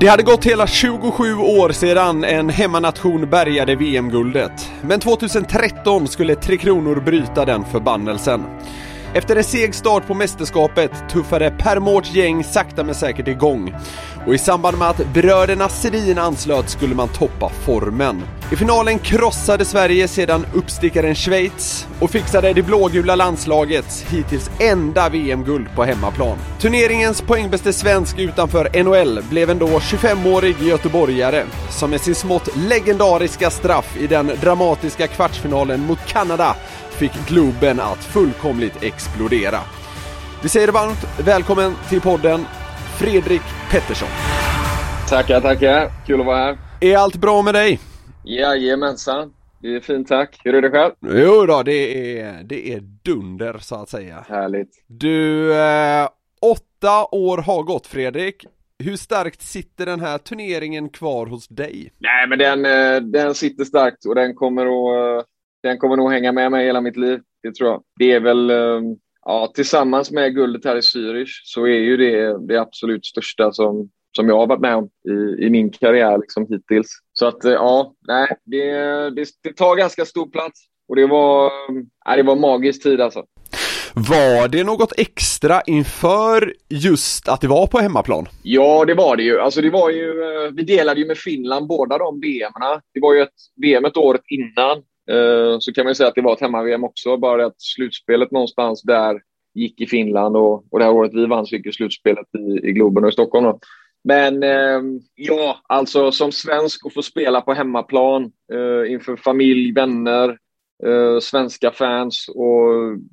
Det hade gått hela 27 år sedan en hemmanation bärgade VM-guldet. Men 2013 skulle Tre Kronor bryta den förbannelsen. Efter en seg start på mästerskapet tuffade Per Mårts gäng sakta men säkert igång. Och i samband med att bröderna Sedin anslöt skulle man toppa formen. I finalen krossade Sverige sedan uppstickaren Schweiz och fixade det blågula landslagets hittills enda VM-guld på hemmaplan. Turneringens poängbäste svensk utanför NHL blev ändå 25-årig göteborgare som med sin smått legendariska straff i den dramatiska kvartsfinalen mot Kanada fick Globen att fullkomligt explodera. Vi säger varmt välkommen till podden Fredrik Pettersson. Tackar, tackar. Kul att vara här. Är allt bra med dig? Jajamensan. Det är fint tack. Hur är det själv? Jo då, det är, det är dunder så att säga. Härligt. Du, eh, åtta år har gått Fredrik. Hur starkt sitter den här turneringen kvar hos dig? Nej, men den, eh, den sitter starkt och den kommer att eh, den kommer nog hänga med mig hela mitt liv. Det tror jag. Det är väl, eh, ja, tillsammans med guldet här i Zürich så är ju det det absolut största som, som jag har varit med om i, i min karriär liksom hittills. Så att ja, nej, det, det, det tar ganska stor plats och det var, ja, det var magisk tid alltså. Var det något extra inför just att det var på hemmaplan? Ja, det var det ju. Alltså det var ju, vi delade ju med Finland båda de VMerna. Det var ju ett VM ett året innan Eh, Eh, så kan man säga att det var ett hemma-VM också, bara det att slutspelet någonstans där gick i Finland och, och det här året vi vann så gick ju slutspelet i, i Globen och i Stockholm. Då. Men eh, ja, alltså som svensk att få spela på hemmaplan eh, inför familj, vänner, eh, svenska fans och,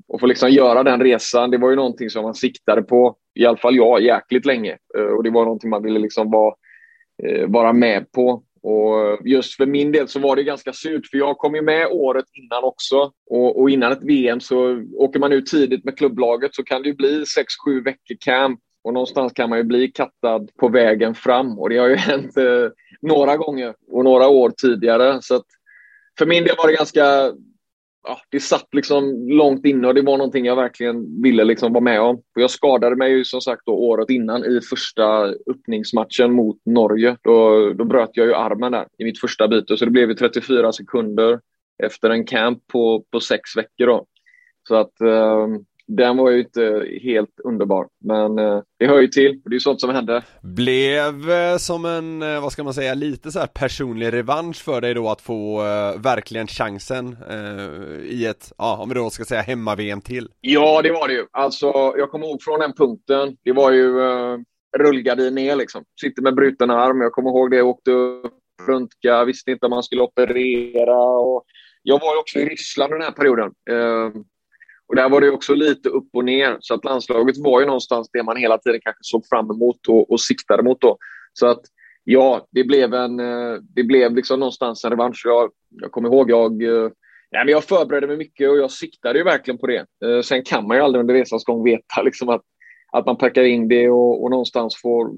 och få liksom göra den resan. Det var ju någonting som man siktade på, i alla fall jag, jäkligt länge. Eh, och det var någonting man ville liksom vara, eh, vara med på. Och just för min del så var det ganska surt, för jag kom ju med året innan också. Och, och innan ett VM så åker man ut tidigt med klubblaget så kan det ju bli 6-7 veckor camp. Och någonstans kan man ju bli kattad på vägen fram. Och det har ju hänt eh, några gånger och några år tidigare. Så att för min del var det ganska ja, det satt liksom långt inne och det var någonting jag verkligen ville liksom vara med om. För jag skadade mig ju som sagt då året innan i första öppningsmatchen mot Norge. Då, då bröt jag ju armen där i mitt första byte, så det blev ju 34 sekunder efter en camp på, på sex veckor. Då. Så att eh, den var ju inte helt underbar, men eh, det hör ju till. Det är ju sånt som händer. Blev eh, som en, eh, vad ska man säga, lite så här personlig revansch för dig då att få verkligen chansen i ett, ja om vi då ska säga hemma-VM till? Ja, det var det ju. Alltså, jag kommer ihåg från den punkten. Det var ju rullgardin ner liksom. Sitter med bruten arm. Jag kommer ihåg det. Jag åkte upp, röntga, visste inte om man skulle operera. Och jag var ju också i Ryssland den här perioden. Uh, och där var det också lite upp och ner. Så att landslaget var ju någonstans det man hela tiden kanske såg fram emot och, och siktade mot. Då. Så att ja, det blev, en, eh, det blev liksom någonstans en revansch. Jag, jag kommer ihåg, jag, eh, nej, men jag förberedde mig mycket och jag siktade ju verkligen på det. Eh, sen kan man ju aldrig under resans gång veta liksom att, att man packar in det och, och någonstans får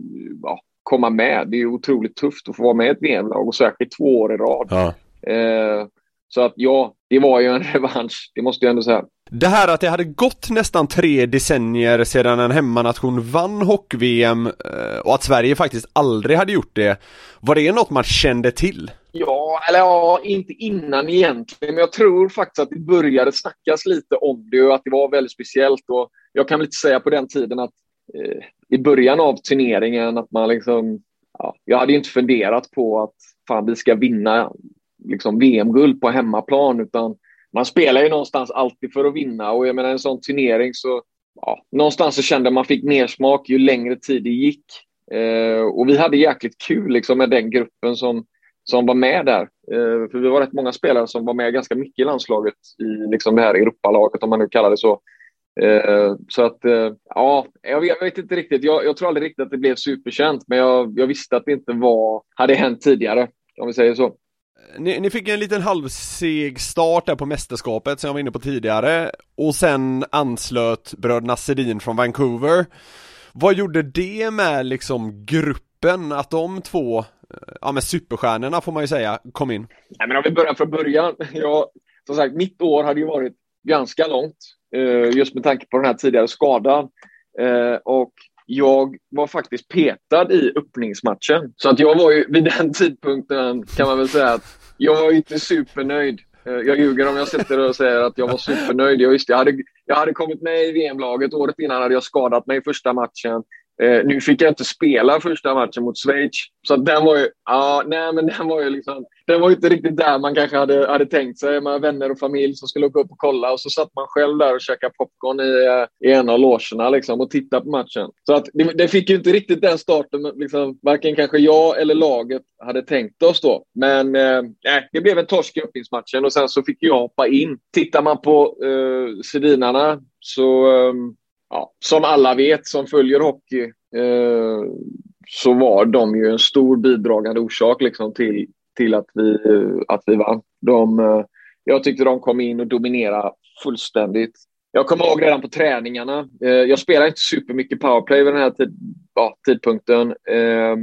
ja, komma med. Det är otroligt tufft att få vara med i ett VM-lag och säkert två år i rad. Ja. Eh, så att ja, det var ju en revansch, det måste jag ändå säga. Det här att det hade gått nästan tre decennier sedan en hemmanation vann hockey-VM eh, och att Sverige faktiskt aldrig hade gjort det, var det något man kände till? Ja, eller ja, inte innan egentligen, men jag tror faktiskt att det började snackas lite om det och att det var väldigt speciellt och jag kan väl inte säga på den tiden att eh, i början av turneringen att man liksom, ja, jag hade inte funderat på att fan vi ska vinna liksom VM-guld på hemmaplan utan man spelar ju någonstans alltid för att vinna och jag menar en sån turnering så ja, någonstans så kände man fick mer smak ju längre tid det gick. Eh, och vi hade jäkligt kul liksom med den gruppen som, som var med där. Eh, för vi var rätt många spelare som var med ganska mycket i landslaget i liksom det här Europalaget om man nu kallar det så. Eh, så att, eh, ja, jag vet, jag vet inte riktigt. Jag, jag, tror aldrig riktigt att det blev superkänt, men jag, jag visste att det inte var, hade hänt tidigare, om vi säger så. Ni, ni, fick en liten halvseg start där på mästerskapet som jag var inne på tidigare och sen anslöt bröderna Sedin från Vancouver. Vad gjorde det med liksom gruppen att de två, eh, ja men superstjärnorna får man ju säga, kom in? Nej men om vi börjar från början. Jag, som sagt, mitt år hade ju varit ganska långt eh, just med tanke på den här tidigare skadan. Eh, och jag var faktiskt petad i öppningsmatchen. Så att jag var ju vid den tidpunkten kan man väl säga att jag var inte supernöjd. Eh, jag ljuger om jag sitter och säger att jag var supernöjd. Jag, visste, jag, hade, jag hade kommit med i VM-laget. Året innan hade jag skadat mig i första matchen. Eh, nu fick jag inte spela första matchen mot Schweiz. Så den var ju, ah, nej, men den var ju liksom, den var inte riktigt där man kanske hade, hade tänkt sig. Man vänner och familj som skulle åka upp och kolla och så satt man själv där och käkade popcorn i, eh, i en av logerna liksom, och tittade på matchen. Så att det, det fick ju inte riktigt den starten liksom, varken kanske jag eller laget hade tänkt oss då. Men eh, det blev en torsk i öppningsmatchen och sen så fick jag hoppa in. Tittar man på eh, Sedinarna så eh, ja, som alla vet som följer hockey eh, så var de ju en stor bidragande orsak liksom, till, till att, vi, att vi vann. De, eh, jag tyckte de kom in och dominerade fullständigt. Jag kommer ihåg redan på träningarna. Eh, jag spelade inte supermycket powerplay vid den här tid, ja, tidpunkten eh,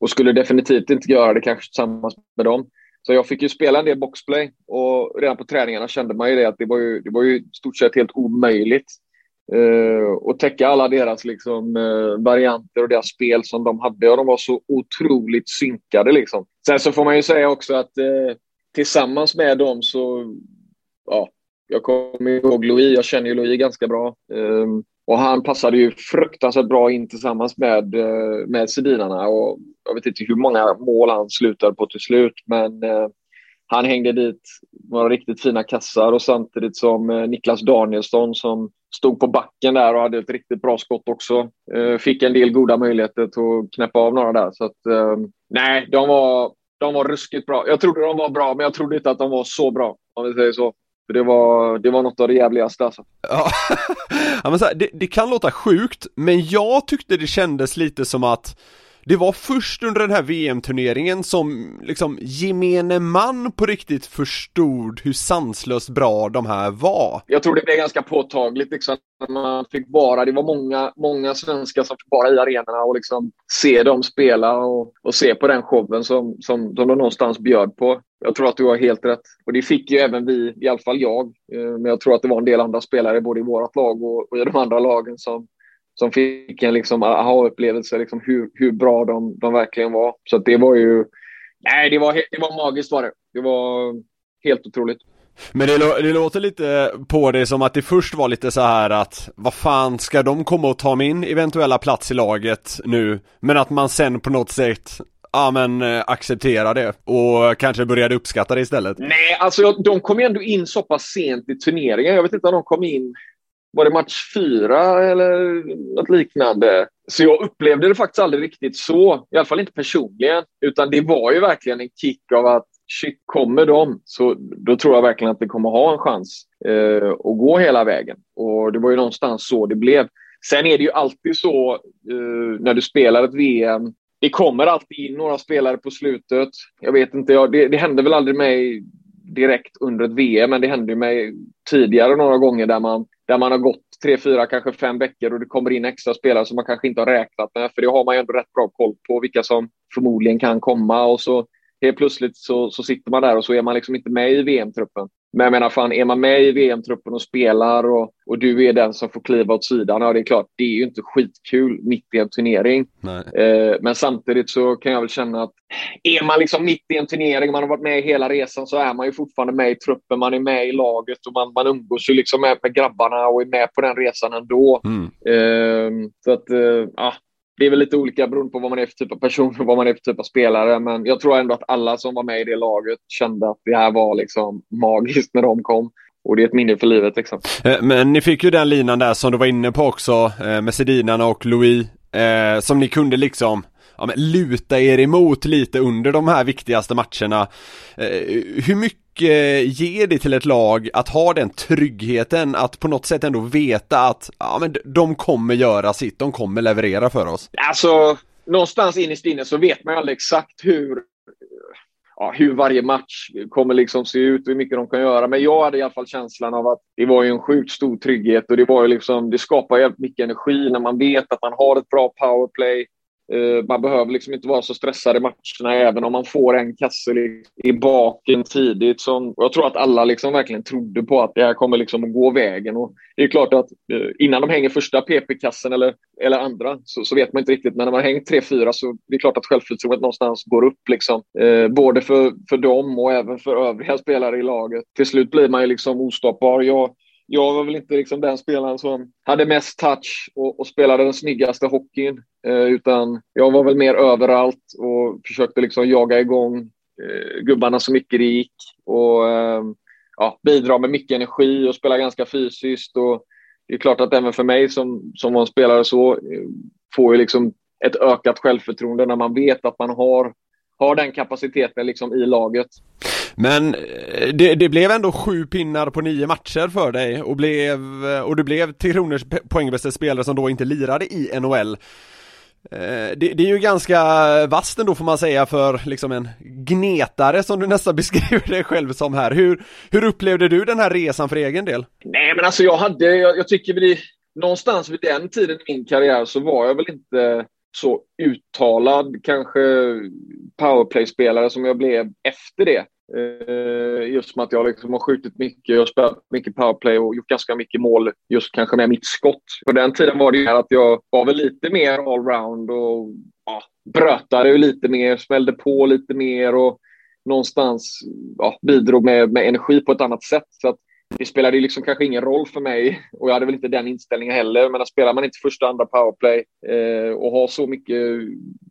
och skulle definitivt inte göra det kanske tillsammans med dem. Så jag fick ju spela en del boxplay och redan på träningarna kände man ju det att det var ju, det var ju i stort sett helt omöjligt Uh, och täcka alla deras liksom, uh, varianter och deras spel som de hade. Och de var så otroligt synkade. Liksom. Sen så får man ju säga också att uh, tillsammans med dem så... Ja, jag kommer ihåg Louis. Jag känner ju Louis ganska bra. Ehm, och han passade ju fruktansvärt bra in tillsammans med, med Sedinarna. Och jag vet inte hur många mål han slutade på till slut, men han hängde dit några riktigt fina kassar och samtidigt som Niklas Danielsson som stod på backen där och hade ett riktigt bra skott också. Eh, fick en del goda möjligheter att knäppa av några där. Så att, eh, nej, de var, de var ruskigt bra. Jag trodde de var bra, men jag trodde inte att de var så bra, om vi säger så. För det var, det var något av det jävligaste alltså. Ja, ja men så här, det, det kan låta sjukt, men jag tyckte det kändes lite som att det var först under den här VM-turneringen som liksom gemene man på riktigt förstod hur sanslöst bra de här var. Jag tror det blev ganska påtagligt liksom, man fick vara, det var många, många svenskar som fick vara i arenorna och liksom se dem spela och, och se på den showen som, som, som de någonstans bjöd på. Jag tror att du har helt rätt. Och det fick ju även vi, i alla fall jag. Eh, men jag tror att det var en del andra spelare både i vårt lag och, och i de andra lagen som, som fick en liksom aha-upplevelse, liksom hur, hur bra de, de verkligen var. Så det var ju, nej det var, det var magiskt var det. Det var helt otroligt. Men det, det, låter lite på det som att det först var lite så här att vad fan ska de komma och ta min eventuella plats i laget nu? Men att man sen på något sätt ja men eh, acceptera det och kanske började uppskatta det istället. Nej, alltså de kom ju ändå in så pass sent i turneringen. Jag vet inte om de kom in var det match fyra eller något liknande? Så jag upplevde det faktiskt aldrig riktigt så, i alla fall inte personligen. Utan det var ju verkligen en kick av att shit, kommer de så då tror jag verkligen att det kommer ha en chans eh, att gå hela vägen. Och det var ju någonstans så det blev. Sen är det ju alltid så eh, när du spelar ett VM. Det kommer alltid in några spelare på slutet. Jag vet inte, ja, det, det hände väl aldrig mig direkt under ett VM, men det hände mig tidigare några gånger där man där man har gått tre, fyra, kanske fem veckor och det kommer in extra spelare som man kanske inte har räknat med. För det har man ju ändå rätt bra koll på vilka som förmodligen kan komma och så helt plötsligt så, så sitter man där och så är man liksom inte med i VM-truppen. Men jag menar, fan, är man med i VM-truppen och spelar och, och du är den som får kliva åt sidan, ja det är klart, det är ju inte skitkul mitt i en turnering. Eh, men samtidigt så kan jag väl känna att är man liksom mitt i en turnering, man har varit med hela resan, så är man ju fortfarande med i truppen, man är med i laget och man, man umgås ju liksom med, med grabbarna och är med på den resan ändå. Mm. Eh, så att, eh, ja, det är väl lite olika beroende på vad man är för typ av person och vad man är för typ av spelare. Men jag tror ändå att alla som var med i det laget kände att det här var liksom magiskt när de kom. Och det är ett minne för livet liksom. Eh, men ni fick ju den linan där som du var inne på också eh, med Sedinarna och Louis. Eh, som ni kunde liksom ja, men luta er emot lite under de här viktigaste matcherna. Eh, hur mycket ger det till ett lag att ha den tryggheten att på något sätt ändå veta att ja, men de kommer göra sitt, de kommer leverera för oss? Alltså, någonstans innerst inne så vet man ju aldrig exakt hur ja, hur varje match kommer liksom se ut och hur mycket de kan göra. Men jag hade i alla fall känslan av att det var ju en sjukt stor trygghet och det var ju liksom, det skapar jävligt mycket energi när man vet att man har ett bra powerplay. Eh, man behöver liksom inte vara så stressad i matcherna även om man får en kasse i baken tidigt. Som, jag tror att alla liksom verkligen trodde på att det här kommer liksom att gå vägen. Och det är klart att eh, innan de hänger första PP-kassen eller, eller andra så, så, vet man inte riktigt. Men när man har hängt tre, fyra så det är klart att självförtroendet någonstans går upp. Liksom. Eh, både för, för dem och även för övriga spelare i laget. Till slut blir man ju liksom ostoppbar. Jag, jag var väl inte liksom den spelaren som hade mest touch och, och spelade den snyggaste hockeyn. Eh, utan jag var väl mer överallt och försökte liksom jaga igång eh, gubbarna så mycket det gick. Och eh, ja, bidra med mycket energi och spela ganska fysiskt. Och det är klart att även för mig som, som var en spelare så eh, får ju liksom ett ökat självförtroende när man vet att man har, har den kapaciteten liksom i laget. Men eh, det, det, blev ändå sju pinnar på nio matcher för dig och, blev, eh, och du blev Tre Kronors poängbästa spelare som då inte lirade i NHL. Eh, det, det, är ju ganska vasst ändå får man säga för liksom en gnetare som du nästan beskriver dig själv som här. Hur, hur upplevde du den här resan för egen del? Nej men alltså jag hade, jag, jag tycker vi, någonstans vid den tiden i min karriär så var jag väl inte så uttalad kanske powerplay-spelare som jag blev efter det. Eh, just med att jag liksom har skjutit mycket och spelat mycket powerplay och gjort ganska mycket mål just kanske med mitt skott. På den tiden var det ju att jag var väl lite mer allround och ja, brötade lite mer, smällde på lite mer och någonstans ja, bidrog med, med energi på ett annat sätt. Så att det spelade liksom kanske ingen roll för mig och jag hade väl inte den inställningen heller. Men spelar man inte första andra powerplay eh, och har så mycket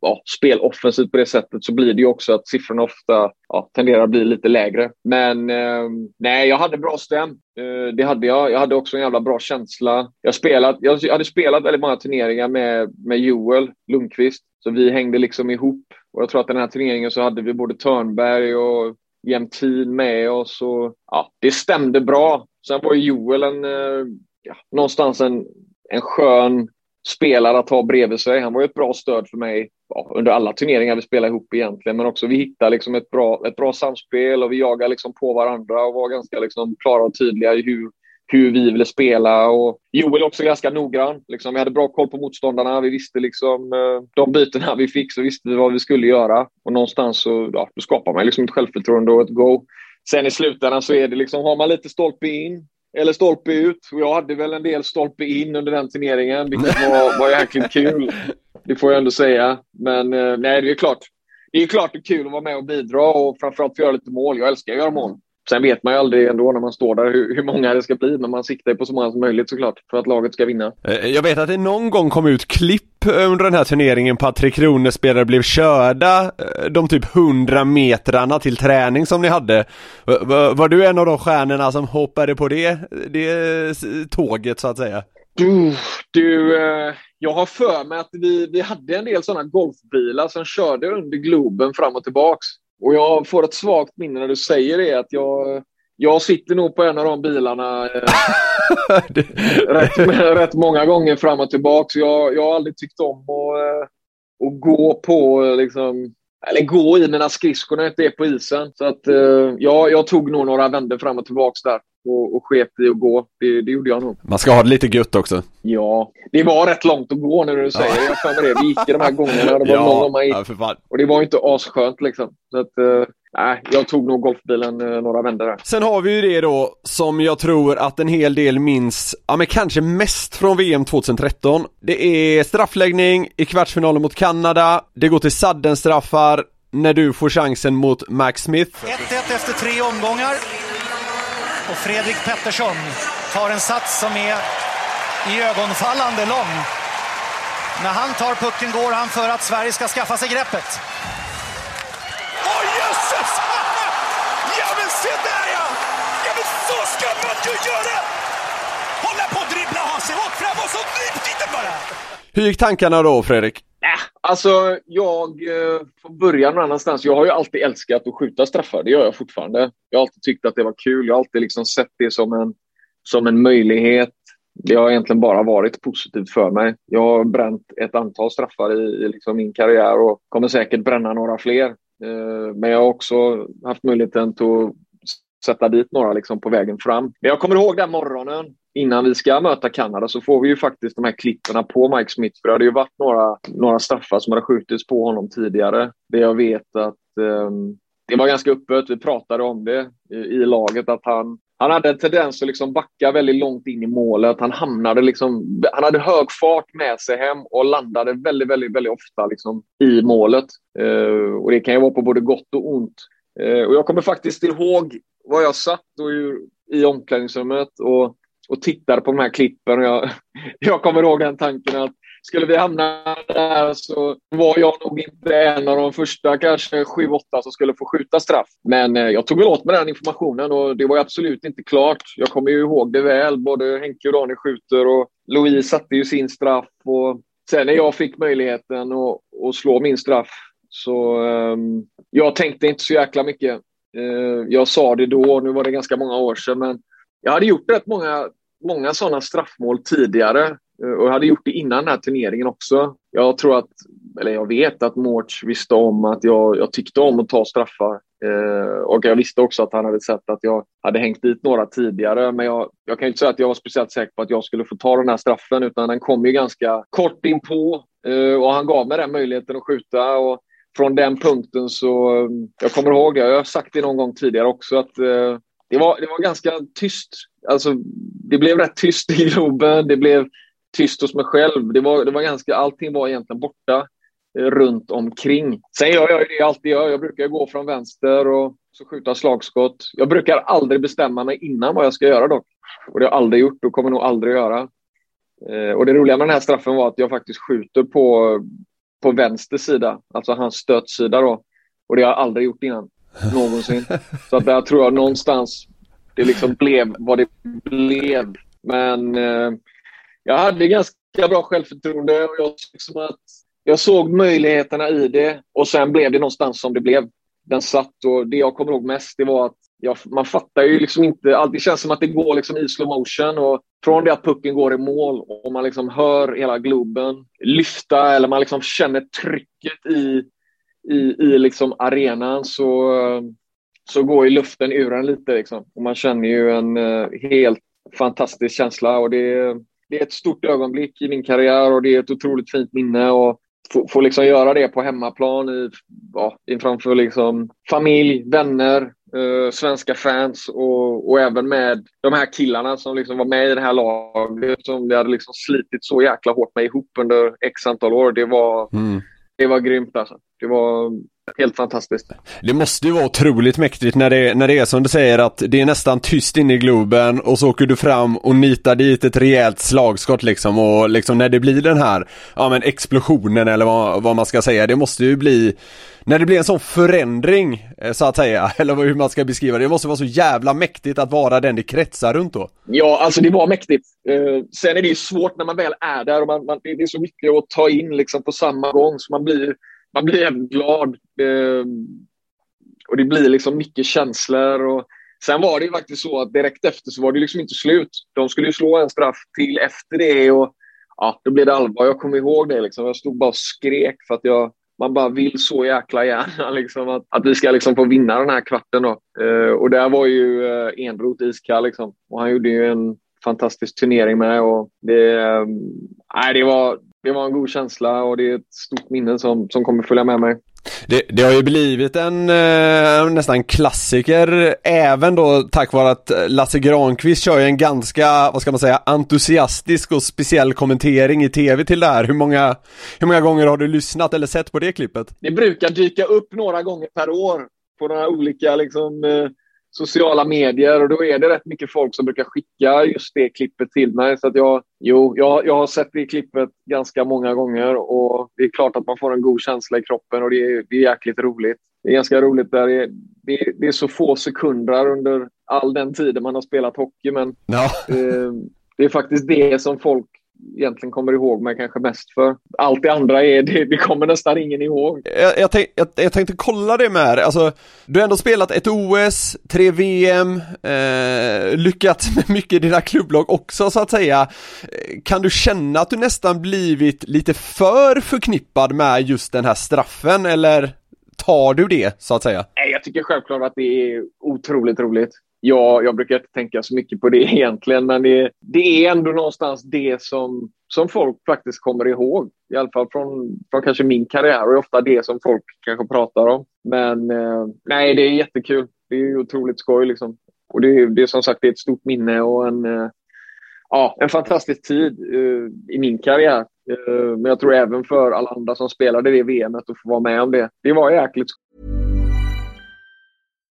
ja, spel offensivt på det sättet så blir det ju också att siffrorna ofta ja, tenderar att bli lite lägre. Men eh, nej, jag hade bra stäm. Eh, det hade jag. Jag hade också en jävla bra känsla. Jag, spelat, jag hade spelat väldigt många turneringar med, med Joel Lundqvist, så vi hängde liksom ihop. Och jag tror att den här turneringen så hade vi både Törnberg och Jämtin med oss. Och, ja, det stämde bra. Sen var Joel en, eh, ja, någonstans en, en skön spelare att ha bredvid sig. Han var ett bra stöd för mig ja, under alla turneringar vi spelade ihop egentligen. Men också vi hittade liksom ett, bra, ett bra samspel och vi jagade liksom på varandra och var ganska liksom klara och tydliga i hur, hur vi ville spela. Och Joel också ganska noggrann. Liksom, vi hade bra koll på motståndarna. Vi visste liksom eh, de bytena vi fick så visste vi vad vi skulle göra. Och någonstans så ja, då skapar man liksom ett självförtroende och ett go. Sen i slutändan så är det liksom, har man lite stolpe in eller stolpe ut. Och jag hade väl en del stolpe in under den turneringen, vilket var, var jäkligt kul. Det får jag ändå säga. Men eh, nej, det är klart. Det är klart det är kul att vara med och bidra och framförallt få göra lite mål. Jag älskar att göra mål. Sen vet man ju aldrig ändå när man står där hur, hur många det ska bli, men man siktar på så många som möjligt såklart för att laget ska vinna. Eh, jag vet att det någon gång kom ut klipp under den här turneringen på att Tre Kronor-spelare blev körda eh, de typ 100 metrarna till träning som ni hade. Var du en av de stjärnorna som hoppade på det, det tåget så att säga? Du, du eh, jag har för mig att vi, vi hade en del sådana golfbilar som körde under Globen fram och tillbaks. Och jag får ett svagt minne när du säger det, att jag, jag sitter nog på en av de bilarna eh, rätt, rätt, många gånger fram och tillbaka. Jag, jag har aldrig tyckt om att, eh, att gå på, liksom, eller gå i mina skridskor när jag inte är på isen. Så att, eh, ja, jag tog nog några vändor fram och tillbaka där. och, och sket i att gå. Det, det gjorde jag nog. Man ska ha det lite gött också. Ja, det var rätt långt att gå när du säger det. Jag för det. Vi gick de här gångerna. Det var Ja, någon man gick. ja. Och det var ju inte asskönt liksom. Så att, eh, nej, jag tog nog golfbilen eh, några vändor där. Sen har vi ju det då som jag tror att en hel del minns, ja men kanske mest från VM 2013. Det är straffläggning i kvartsfinalen mot Kanada, det går till sadden-straffar när du får chansen mot Max Smith. 1-1 efter tre omgångar. Och Fredrik Pettersson tar en sats som är i ögonfallande lång. När han tar pucken går han för att Sverige ska skaffa sig greppet. Jösses! Ja men se där ja! Ja men så ska man ju göra! Hålla på och dribbla, ha sig åt fram och så nyp dit bara! Hur gick tankarna då Fredrik? Alltså, jag eh, får börja någon annanstans. Jag har ju alltid älskat att skjuta straffar. Det gör jag fortfarande. Jag har alltid tyckt att det var kul. Jag har alltid liksom sett det som en, som en möjlighet. Det har egentligen bara varit positivt för mig. Jag har bränt ett antal straffar i, i liksom min karriär och kommer säkert bränna några fler. Eh, men jag har också haft möjligheten att sätta dit några liksom på vägen fram. Men jag kommer ihåg den morgonen innan vi ska möta Kanada så får vi ju faktiskt de här klipporna på Mike Smith. För det hade ju varit några, några straffar som hade skjutits på honom tidigare. Det jag vet att um, det var ganska öppet. Vi pratade om det i, i, laget att han, han hade en tendens att liksom backa väldigt långt in i målet. Han hamnade liksom, han hade hög fart med sig hem och landade väldigt, väldigt, väldigt ofta liksom i målet. Uh, och det kan ju vara på både gott och ont. Uh, och jag kommer faktiskt ihåg var jag satt och ju, i omklädningsrummet och och tittade på de här klippen. Och jag, jag kommer ihåg den tanken att skulle vi hamna där så var jag nog inte en av de första, kanske sju, åtta som skulle få skjuta straff. Men eh, jag tog väl åt mig den informationen och det var absolut inte klart. Jag kommer ju ihåg det väl. Både Henke och Daniel skjuter och Louise satte ju sin straff. Och sen när jag fick möjligheten att, att slå min straff så um, jag tänkte inte så jäkla mycket. Uh, jag sa det då, nu var det ganska många år sedan, men jag hade gjort rätt många, många sådana straffmål tidigare Eh, och jag hade gjort det innan den här turneringen också. Jag tror att, eller jag vet att Mårts visste om att jag, jag tyckte om att ta straffar. Eh, och jag visste också att han hade sett att jag hade hängt dit några tidigare. Men jag, jag kan inte säga att jag var speciellt säker på att jag skulle få ta den här straffen utan den kom ju ganska kort inpå eh, och han gav mig den möjligheten att skjuta. Och från den punkten så, jag kommer ihåg det, jag har sagt det någon gång tidigare också, att eh, det var, det var ganska tyst. Alltså, det blev rätt tyst i Globen. Det blev tyst hos mig själv. Det var, det var ganska, allting var egentligen borta eh, runt omkring. Sen gör jag det jag alltid gör. Jag brukar gå från vänster och så skjuta slagskott. Jag brukar aldrig bestämma mig innan vad jag ska göra dock. Och det har jag aldrig gjort och kommer nog aldrig göra. Eh, och det roliga med den här straffen var att jag faktiskt skjuter på, på vänster sida, alltså hans stötsida då. Och det har jag aldrig gjort innan någonsin. Så att där tror jag någonstans det liksom blev vad det blev. Men eh, jag hade ganska bra självförtroende och jag, liksom att jag såg möjligheterna i det och sen blev det någonstans som det blev. Den satt och det jag kommer ihåg mest det var att jag, man fattar ju liksom inte, det känns som att det går liksom i slow motion och från det att pucken går i mål och man liksom hör hela Globen lyfta eller man liksom känner trycket i i, i liksom arenan så, så går ju luften ur en lite. Liksom. Och man känner ju en eh, helt fantastisk känsla. Och det, det är ett stort ögonblick i min karriär och det är ett otroligt fint minne. Och få, få liksom göra det på hemmaplan i, ja, framför liksom familj, vänner, uh, svenska fans och, och även med de här killarna som liksom var med i det här laget som vi hade liksom slitit så jäkla hårt med ihop under x antal år. Det var, mm. det var grymt alltså. Det var helt fantastiskt. Det måste ju vara otroligt mäktigt när det, när det är som du säger att det är nästan tyst inne i Globen och så åker du fram och nitar dit ett rejält slagskott liksom och liksom när det blir den här, ja men explosionen eller vad, vad man ska säga, det måste ju bli när det blir en sån förändring så att säga, eller hur man ska beskriva det, det måste vara så jävla mäktigt att vara den det kretsar runt då. Ja, alltså det var mäktigt. Eh, sen är det ju svårt när man väl är där och man, man, det är så mycket att ta in liksom på samma gång så man blir man blir jävligt glad. Eh, och det blir liksom mycket känslor. Och sen var det ju faktiskt så att direkt efter så var det liksom inte slut. De skulle ju slå en straff till efter det och ja, då blev det allvar. Jag kommer ihåg det liksom. Jag stod bara och skrek för att jag, man bara vill så jäkla gärna liksom, att, att vi ska liksom få vinna den här kvarten. Då. Eh, och där var ju eh, Enroth iskall. Liksom. Och han gjorde ju en fantastisk turnering med. Och det, eh, det, var, det var en god känsla och det är ett stort minne som, som kommer följa med mig. Det, det, har ju blivit en eh, nästan klassiker även då tack vare att Lasse Granqvist kör ju en ganska, vad ska man säga, entusiastisk och speciell kommentering i tv till det här. Hur många, hur många gånger har du lyssnat eller sett på det klippet? Det brukar dyka upp några gånger per år på några olika liksom eh, sociala medier och då är det rätt mycket folk som brukar skicka just det klippet till mig. Så att jag, jo, jag, jag har sett det klippet ganska många gånger och det är klart att man får en god känsla i kroppen och det är, det är jäkligt roligt. Det är ganska roligt där det är, det, det är så få sekunder under all den tiden man har spelat hockey men ja. eh, det är faktiskt det som folk egentligen kommer ihåg mig kanske mest för. Allt det andra är, det, det kommer nästan ingen ihåg. Jag, jag, tänk, jag, jag, tänkte kolla det med alltså, du har ändå spelat ett OS, tre VM, eh, lyckats med mycket i dina klubblag också så att säga. Kan du känna att du nästan blivit lite för förknippad med just den här straffen eller tar du det så att säga? Nej, jag tycker självklart att det är otroligt roligt. Ja, jag brukar inte tänka så mycket på det egentligen, men det, det är ändå någonstans det som, som folk faktiskt kommer ihåg. I alla fall från, från kanske min karriär och ofta det som folk kanske pratar om. Men eh, nej, det är jättekul. Det är otroligt skoj liksom. Och det, det är som sagt det är ett stort minne och en, eh, ja, en fantastisk tid eh, i min karriär. Eh, men jag tror även för alla andra som spelade det VMet att få vara med om det. Det var jäkligt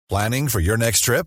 Planning for your next trip?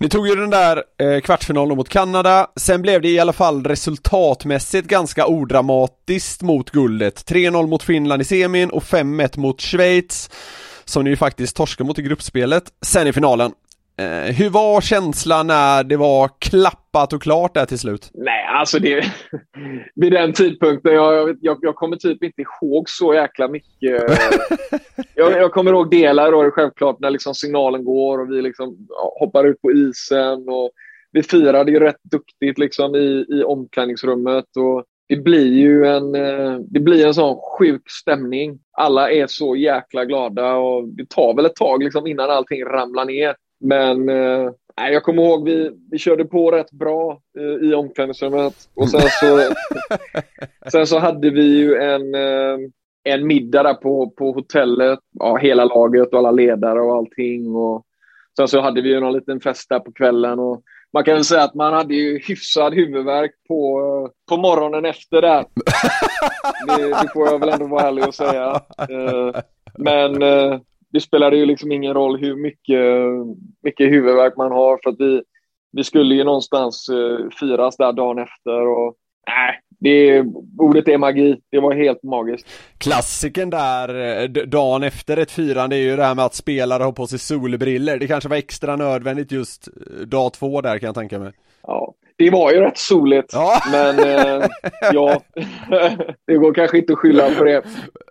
Ni tog ju den där eh, kvartsfinalen mot Kanada, sen blev det i alla fall resultatmässigt ganska odramatiskt mot guldet. 3-0 mot Finland i semin och 5-1 mot Schweiz som ni ju faktiskt torskade mot i gruppspelet. Sen i finalen, Eh, hur var känslan när det var klappat och klart där till slut? Nej, alltså det... vid den tidpunkten, jag, jag, jag kommer typ inte ihåg så jäkla mycket. jag, jag kommer ihåg delar då, självklart, när liksom signalen går och vi liksom hoppar ut på isen. Och vi firade ju rätt duktigt liksom i, i omklädningsrummet. Och det blir ju en, eh, det blir en sån sjuk stämning. Alla är så jäkla glada och det tar väl ett tag liksom innan allting ramlar ner. Men eh, jag kommer ihåg vi, vi körde på rätt bra eh, i omklädningsrummet. Och sen så, sen så hade vi ju en, eh, en middag där på, på hotellet. Ja, hela laget och alla ledare och allting. Och sen så hade vi ju någon liten fest där på kvällen. Och man kan väl säga att man hade ju hyfsad huvudvärk på, på morgonen efter det. det. Det får jag väl ändå vara ärlig och säga. Eh, men eh, det spelade ju liksom ingen roll hur mycket, mycket huvudvärk man har för att vi, vi skulle ju någonstans uh, firas där dagen efter och nej, det, ordet är magi. Det var helt magiskt. Klassiken där eh, dagen efter ett firande är ju det här med att spelare har på sig solbriller. Det kanske var extra nödvändigt just eh, dag två där kan jag tänka mig. Ja, det var ju rätt soligt, ja. men eh, ja, det går kanske inte att skylla på det.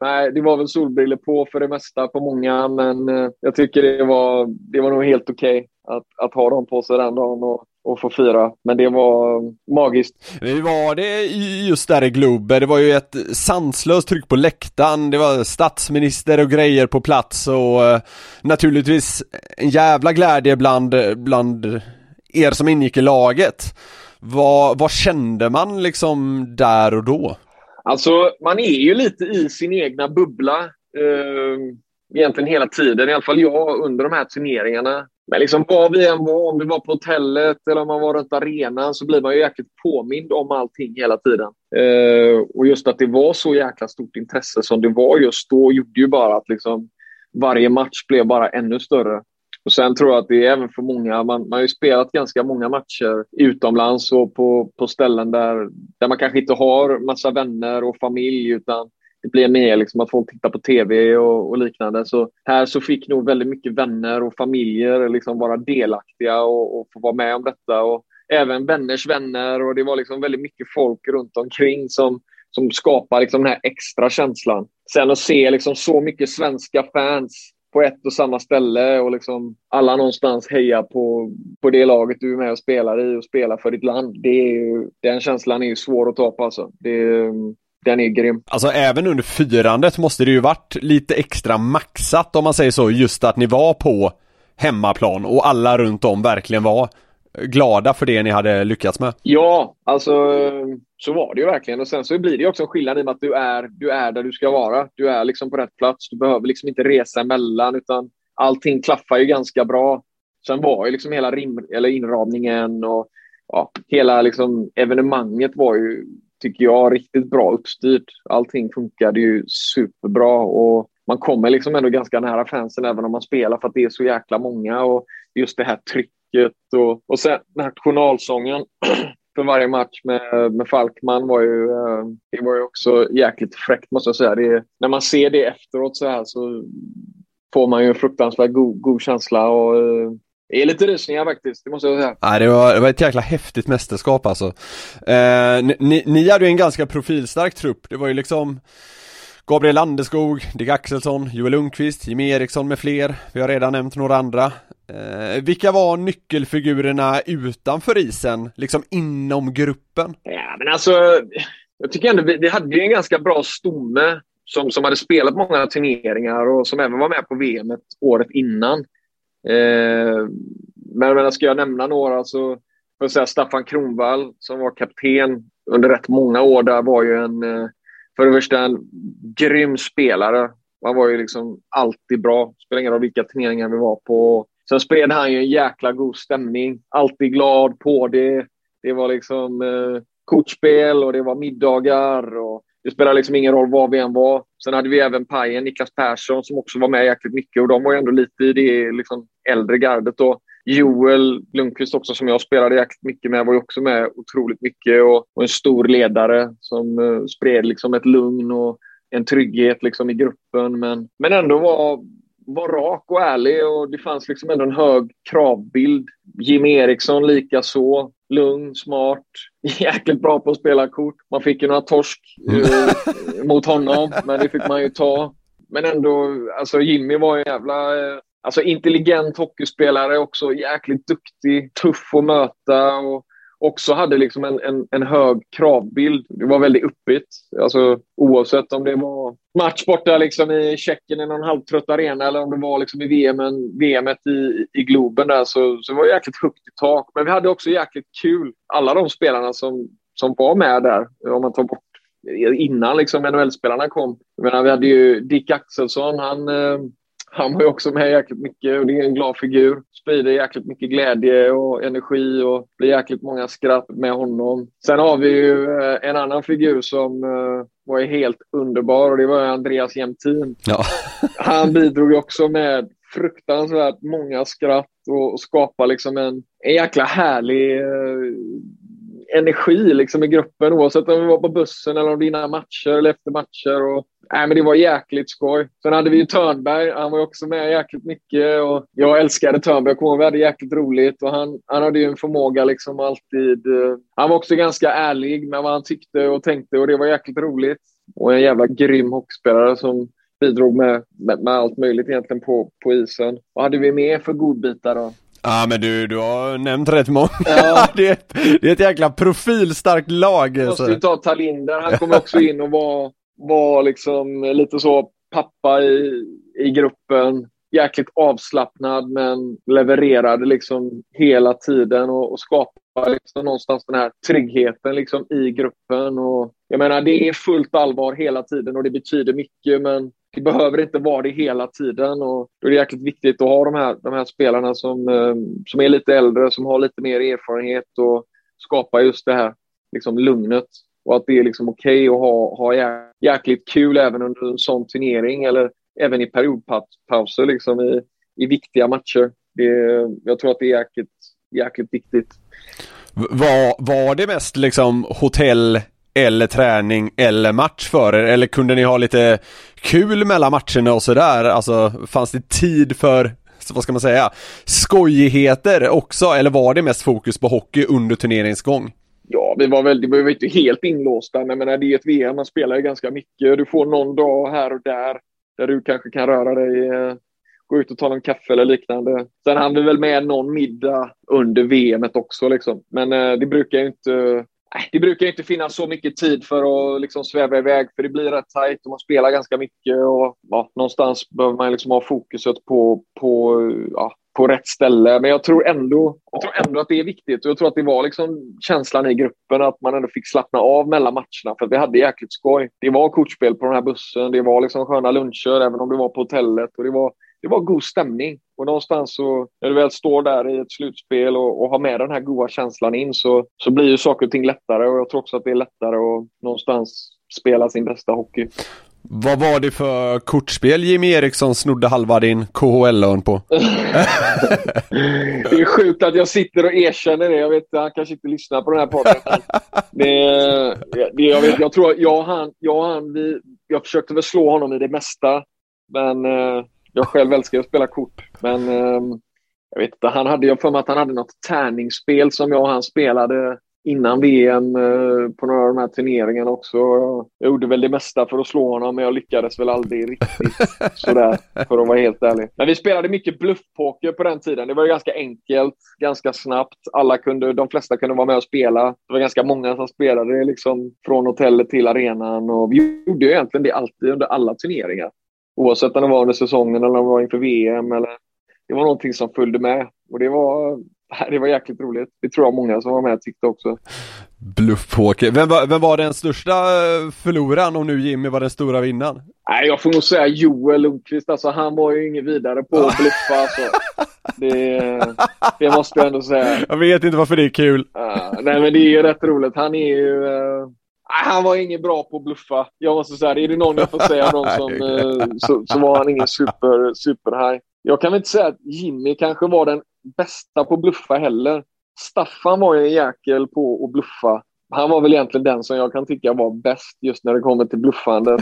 Nej, det var väl solbriller på för det mesta på många, men eh, jag tycker det var, det var nog helt okej okay att, att ha dem på sig den dagen och, och få fira. Men det var magiskt. Hur var det just där i Globe? Det var ju ett sanslöst tryck på läktaren, det var statsminister och grejer på plats och eh, naturligtvis en jävla glädje bland, bland er som ingick i laget. Vad, vad kände man liksom där och då? Alltså, man är ju lite i sin egna bubbla. Eh, egentligen hela tiden, i alla fall jag, under de här turneringarna. Men liksom var vi än var, om det var på hotellet eller om man var runt arenan, så blir man ju jäkligt påmind om allting hela tiden. Eh, och just att det var så jäkla stort intresse som det var just då gjorde ju bara att liksom varje match blev bara ännu större. Och Sen tror jag att det är även för många, man, man har ju spelat ganska många matcher utomlands och på, på ställen där, där man kanske inte har massa vänner och familj utan det blir mer liksom att folk tittar på tv och, och, liknande. Så här så fick nog väldigt mycket vänner och familjer liksom vara delaktiga och, och få vara med om detta. Och även vänners vänner och det var liksom väldigt mycket folk runt omkring som, som skapar liksom den här extra känslan. Sen att se liksom så mycket svenska fans på ett och samma ställe och liksom alla någonstans hejar på, på det laget du är med och spelar i och spelar för ditt land. Det är ju, den känslan är ju svår att ta på alltså. Det, den är grym. Alltså även under firandet måste det ju varit lite extra maxat om man säger så, just att ni var på hemmaplan och alla runt om verkligen var glada för det ni hade lyckats med. Ja, alltså så var det ju verkligen. Och sen så blir det ju också en skillnad i och med att du är, du är där du ska vara. Du är liksom på rätt plats. Du behöver liksom inte resa emellan utan allting klaffar ju ganska bra. Sen var ju liksom hela rim, eller inramningen och ja, hela liksom evenemanget var ju tycker jag, riktigt bra uppstyrt. Allting funkade ju superbra och man kommer liksom ändå ganska nära fansen även om man spelar för att det är så jäkla många och just det här trycket och, och sen nationalsången för varje match med, med Falkman var ju, eh, det var ju också jäkligt fräckt måste jag säga. Det, när man ser det efteråt så här så får man ju en fruktansvärt god, god känsla och eh, det är lite rysningar faktiskt, det måste jag säga. Nej, det var, det var ett jäkla häftigt mästerskap alltså. Eh, ni, ni hade ju en ganska profilstark trupp, det var ju liksom Gabriel Landeskog, Dick Axelsson, Joel Lundqvist, Jimmie Eriksson med fler. Vi har redan nämnt några andra. Eh, vilka var nyckelfigurerna utanför isen, liksom inom gruppen? Ja, men alltså, jag tycker ändå vi, vi hade ju en ganska bra stomme som, som hade spelat många turneringar och som även var med på VM året innan. Eh, men, men ska jag nämna några så får jag säga Staffan Kronvall som var kapten under rätt många år där var ju en, eh, för det första en grym spelare. Han var ju liksom alltid bra, spelar ingen roll vilka turneringar vi var på. Sen spred han ju en jäkla god stämning, alltid glad på det. Det var liksom eh, kortspel och det var middagar och det spelar liksom ingen roll var vi än var. Sen hade vi även Pajen, Niklas Persson, som också var med jäkligt mycket och de var ju ändå lite i det liksom, äldre gardet. då. Joel Lundqvist också, som jag spelade jäkligt mycket med, var ju också med otroligt mycket och, och en stor ledare som eh, spred liksom ett lugn och en trygghet liksom i gruppen. Men, men ändå var, var rak och ärlig och det fanns liksom ändå en hög kravbild. Jim Eriksson lika så lugn, smart, jäkligt bra på att spela kort. Man fick ju några torsk uh, mot honom, men det fick man ju ta. Men ändå, alltså Jimmy var en jävla uh, alltså intelligent hockeyspelare, också jäkligt duktig, tuff att möta och också hade liksom en, en, en hög kravbild. Det var väldigt uppigt. Alltså, oavsett om det var match borta liksom i Tjeckien i någon halvtrött arena eller om det var liksom i VM, VM i, i Globen där så, så var det jäkligt högt i tak. Men vi hade också jäkligt kul. Alla de spelarna som, som var med där, om man tar bort innan liksom NHL-spelarna kom. Jag menar, vi hade ju Dick Axelsson, han eh, han var ju också med jäkligt mycket och det är en glad figur. Sprider jäkligt mycket glädje och energi och blir jäkligt många skratt med honom. Sen har vi ju eh, en annan figur som eh, var helt underbar och det var Andreas Jämtin. Ja. Han bidrog också med fruktansvärt många skratt och skapa liksom en, en jäkla härlig eh, energi liksom i gruppen oavsett om vi var på bussen eller om det innan matcher eller efter matcher. Och, nej, men det var jäkligt skoj. Sen hade vi ju Törnberg, han var också med jäkligt mycket och jag älskade Törnberg, jag vi hade jäkligt roligt och han, han hade ju en förmåga liksom alltid. Uh, han var också ganska ärlig med vad han tyckte och tänkte och det var jäkligt roligt. Och en jävla grym hockeyspelare som bidrog med, med, med, allt möjligt egentligen på, på isen. Vad hade vi mer för godbitar då? Ja men du, du har nämnt rätt många. Ja. det, är ett, det är ett jäkla profilstarkt lag. Måste ju ta Talinder, han kommer också in och var, var liksom lite så pappa i, i gruppen. jäkligt avslappnad men levererade liksom hela tiden och, och skapade liksom någonstans den här tryggheten liksom i gruppen. Och jag menar, det är fullt allvar hela tiden och det betyder mycket men det behöver inte vara det hela tiden och då är det jäkligt viktigt att ha de här, de här spelarna som, eh, som är lite äldre, som har lite mer erfarenhet och skapa just det här liksom lugnet och att det är liksom okej okay att ha, ha jäkligt kul även under en sån turnering eller även i periodpauser liksom i, i viktiga matcher. Det, jag tror att det är jäkligt, jäkligt viktigt. Var, var det mest liksom hotell eller träning eller match för er? Eller kunde ni ha lite kul mellan matcherna och sådär? Alltså fanns det tid för, vad ska man säga, skojigheter också? Eller var det mest fokus på hockey under turneringsgång? Ja, vi var väl, vi var inte helt inlåsta, men menar, det är ett VM, man spelar ju ganska mycket. Du får någon dag här och där där du kanske kan röra dig, eh, gå ut och ta någon kaffe eller liknande. Sen hann vi väl med någon middag under VM också liksom. Men eh, det brukar ju inte det brukar inte finnas så mycket tid för att liksom sväva iväg, för det blir rätt tajt och man spelar ganska mycket. Och, ja, någonstans behöver man liksom ha fokuset på, på, ja, på rätt ställe. Men jag tror, ändå, jag tror ändå att det är viktigt. Och jag tror att det var liksom känslan i gruppen att man ändå fick slappna av mellan matcherna. För vi hade jäkligt skoj. Det var kortspel på den här bussen, det var liksom sköna luncher även om det var på hotellet. Och det var, det var god stämning. Och någonstans så, när du väl står där i ett slutspel och, och har med den här goda känslan in så, så blir ju saker och ting lättare. Och jag tror också att det är lättare att någonstans spela sin bästa hockey. Vad var det för kortspel Jimmy Eriksson snodde halva din KHL-lön på? det är sjukt att jag sitter och erkänner det. Jag vet han kanske inte lyssnar på den här podden. Det, det, jag, vet, jag tror jag och han, jag, och han vi, jag försökte väl slå honom i det mesta. Men eh, jag själv älskar att spela kort. Men eh, jag vet inte, han hade, jag för mig att han hade något tärningsspel som jag och han spelade innan VM eh, på några av de här turneringarna också. Jag gjorde väl det mesta för att slå honom, men jag lyckades väl aldrig riktigt sådär, för att vara helt ärlig. Men vi spelade mycket bluffpoker på den tiden. Det var ganska enkelt, ganska snabbt. Alla kunde, de flesta kunde vara med och spela. Det var ganska många som spelade liksom från hotellet till arenan och vi gjorde ju egentligen det alltid under alla turneringar. Oavsett om det var under säsongen eller om det var inför VM eller det var någonting som följde med och det var det var jäkligt roligt. Det tror jag många som var med tyckte också. Bluffpoker. Vem var, vem var den största eh, förloraren om nu Jimmy var den stora vinnaren? Nej, jag får nog säga Joel Lundqvist. Alltså, han var ju ingen vidare på att bluffa. Alltså. Det, det, måste jag ändå säga. Jag vet inte varför det är kul. Uh, nej, men det är ju rätt roligt. Han är ju... Uh, han var ingen bra på att bluffa. Jag måste säga det. Är det någon jag får säga någon som, uh, så, så var han ingen super, super high. Jag kan väl inte säga att Jimmy kanske var den bästa på att bluffa heller. Staffan var ju en jäkel på att bluffa. Han var väl egentligen den som jag kan tycka var bäst just när det kommer till bluffandet.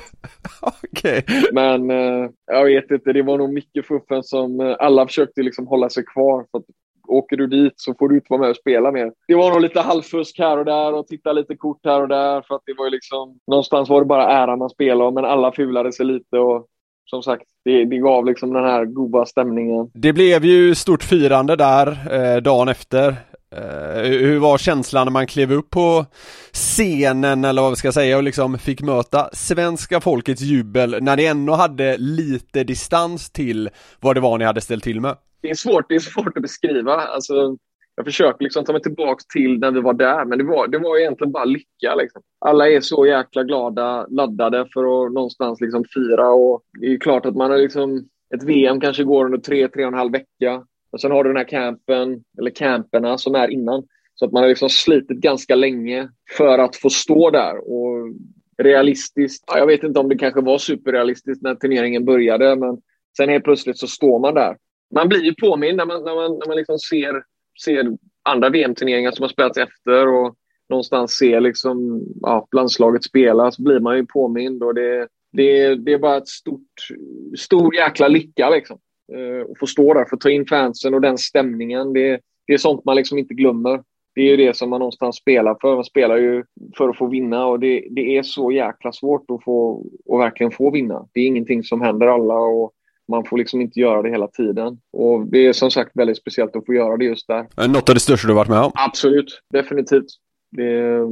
okay. Men eh, jag vet inte, det var nog mycket fuffen som eh, alla försökte liksom hålla sig kvar. För att åker du dit så får du inte vara med och spela mer. Det var nog lite halvfusk här och där och titta lite kort här och där för att det var ju liksom någonstans var det bara äran man spelade men alla fulade sig lite och som sagt, det, det gav liksom den här goda stämningen. Det blev ju stort firande där eh, dagen efter. Eh, hur var känslan när man klev upp på scenen eller vad vi ska säga och liksom fick möta svenska folkets jubel när ni ändå hade lite distans till vad det var ni hade ställt till med? Det är svårt, det är svårt att beskriva. Alltså, jag försöker liksom ta mig tillbaka till när vi var där, men det var, det var egentligen bara lycka. Liksom. Alla är så jäkla glada, laddade för att någonstans liksom fira. Och det är klart att man har liksom, ett VM kanske går under tre, tre och en halv vecka. Och sen har du den här campen, eller camperna som är innan. Så att man har liksom slitit ganska länge för att få stå där. Och realistiskt, jag vet inte om det kanske var superrealistiskt när turneringen började, men sen helt plötsligt så står man där. Man blir ju påmind när man, när man, när man liksom ser ser andra VM-turneringar som har spelats efter och någonstans ser liksom, ja, landslaget spela så blir man ju påmind och det, det, det är bara ett stort, stor jäkla lycka liksom. Eh, att få stå där, få ta in fansen och den stämningen. Det, det är sånt man liksom inte glömmer. Det är ju det som man någonstans spelar för. Man spelar ju för att få vinna och det, det är så jäkla svårt att få att verkligen få vinna. Det är ingenting som händer alla och man får liksom inte göra det hela tiden. Och det är som sagt väldigt speciellt att få göra det just där. Något av det största du varit med om? Absolut, definitivt. Det är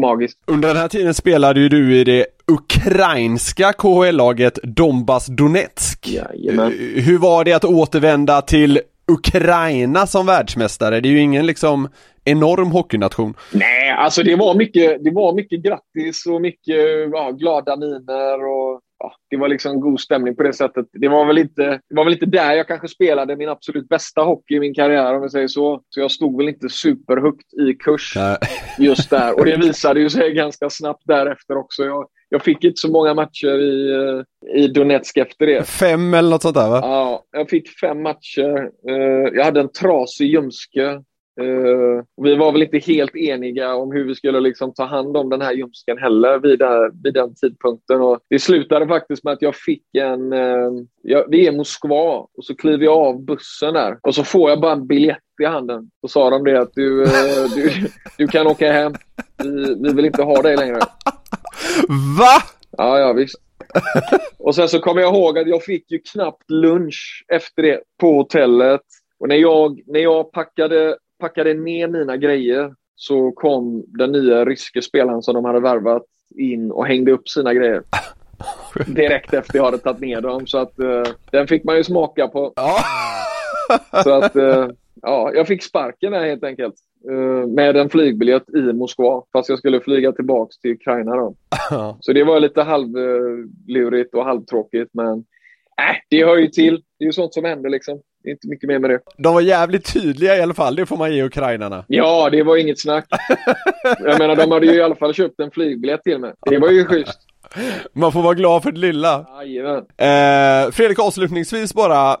magiskt. Under den här tiden spelade ju du i det ukrainska KHL-laget Donbas Donetsk. Jajamän. Hur var det att återvända till Ukraina som världsmästare? Det är ju ingen liksom enorm hockeynation. Nej, alltså det var mycket, det var mycket grattis och mycket ja, glada miner och ja, det var liksom god stämning på det sättet. Det var, väl inte, det var väl inte där jag kanske spelade min absolut bästa hockey i min karriär om vi säger så. Så jag stod väl inte superhögt i kurs Nej. just där. Och det visade ju sig ganska snabbt därefter också. Jag, jag fick inte så många matcher i, eh, i Donetsk efter det. Fem eller något sånt där va? Ja, jag fick fem matcher. Eh, Jag hade en trasig ljumske. Eh, vi var väl inte helt eniga om hur vi skulle liksom ta hand om den här ljumsken heller vid, där, vid den tidpunkten. Och det slutade faktiskt med att jag fick en... Eh, jag, vi är i Moskva och så kliver jag av bussen där och så får jag bara en biljett i handen. Så sa de det att du, eh, du, du kan åka hem. Vi, vi vill inte ha dig längre. Va? Ja, ja visst. Och sen så kommer jag ihåg att jag fick ju knappt lunch efter det på hotellet. Och när jag, när jag packade, packade ner mina grejer så kom den nya ryske spelaren som de hade värvat in och hängde upp sina grejer. Direkt efter jag hade tagit ner dem. Så att eh, den fick man ju smaka på. Så att eh, ja, jag fick sparken där helt enkelt. Eh, med en flygbiljett i Moskva. Fast jag skulle flyga tillbaks till Ukraina då. Så det var lite halvlurigt och halvtråkigt. Men äh, det hör ju till. Det är ju sånt som händer liksom. Det är inte mycket mer med det. De var jävligt tydliga i alla fall, det får man ge ukrainarna. Ja, det var inget snack. Jag menar, de hade ju i alla fall köpt en flygbiljett till mig. Det var ju schysst. Man får vara glad för det lilla. Jajamän. Eh, Fredrik, avslutningsvis bara,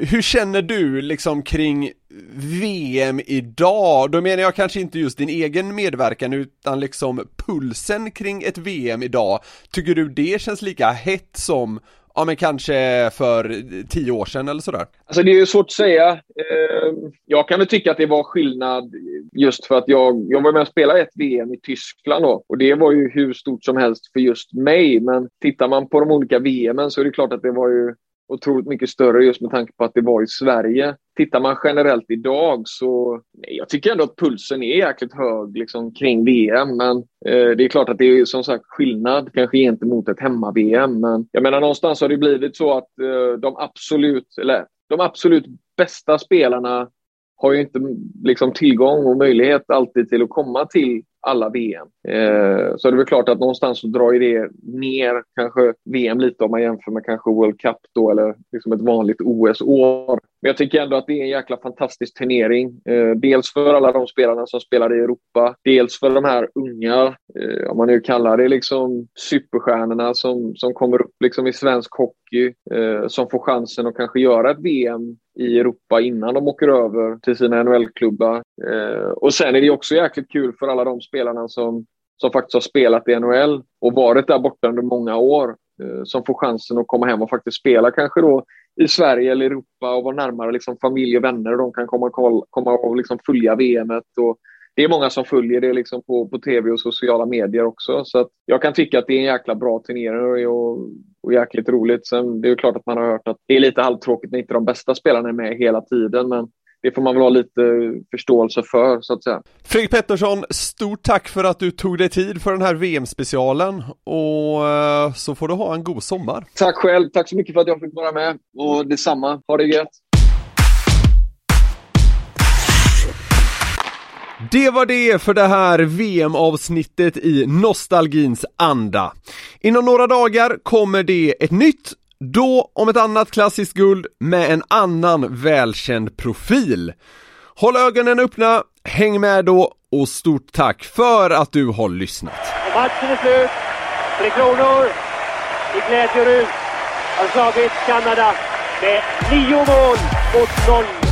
hur känner du liksom kring VM idag? Då menar jag kanske inte just din egen medverkan utan liksom pulsen kring ett VM idag. Tycker du det känns lika hett som Ja men kanske för tio år sedan eller sådär. Alltså det är ju svårt att säga. Ehm, jag kan väl tycka att det var skillnad just för att jag, jag var med och spelade ett VM i Tyskland då. Och det var ju hur stort som helst för just mig. Men tittar man på de olika VMen så är det klart att det var ju otroligt mycket större just med tanke på att det var i Sverige. Tittar man generellt idag så nej, jag tycker ändå att pulsen är jäkligt hög liksom, kring VM. Men eh, det är klart att det är som sagt skillnad kanske gentemot ett hemma-VM. Men jag menar någonstans har det blivit så att eh, de absolut, eller de absolut bästa spelarna har ju inte liksom, tillgång och möjlighet alltid till att komma till alla VM. Eh, så det är väl klart att någonstans så drar ju det ner kanske VM lite om man jämför med kanske World Cup då eller liksom ett vanligt OS-år. Men jag tycker ändå att det är en jäkla fantastisk turnering. Eh, dels för alla de spelarna som spelar i Europa, dels för de här unga, eh, om man nu kallar det liksom superstjärnorna som, som kommer upp liksom i svensk hockey, eh, som får chansen att kanske göra ett VM i Europa innan de åker över till sina NHL-klubbar. Eh, och sen är det också jäkligt kul för alla de spelarna som, som faktiskt har spelat i NHL och varit där borta under många år, eh, som får chansen att komma hem och faktiskt spela kanske då i Sverige eller Europa och vara närmare liksom familj och vänner och de kan komma och, kolla, komma och liksom följa VMet. Och det är många som följer det liksom på, på tv och sociala medier också. Så att jag kan tycka att det är en jäkla bra turnering och, och jäkligt roligt. Sen det är ju klart att man har hört att det är lite halvtråkigt när inte de bästa spelarna är med hela tiden. Men det får man väl ha lite förståelse för så att säga. Fredrik Pettersson, stort tack för att du tog dig tid för den här VM-specialen och eh, så får du ha en god sommar. Tack själv. Tack så mycket för att jag fick vara med. Och detsamma. Ha det gött. Det var det för det här VM-avsnittet i nostalgins anda. Inom några dagar kommer det ett nytt, då om ett annat klassiskt guld med en annan välkänd profil. Håll ögonen öppna, häng med då och stort tack för att du har lyssnat. Matchen är slut. Tre Kronor i glädjerus har slagit Kanada med nio mål mot noll.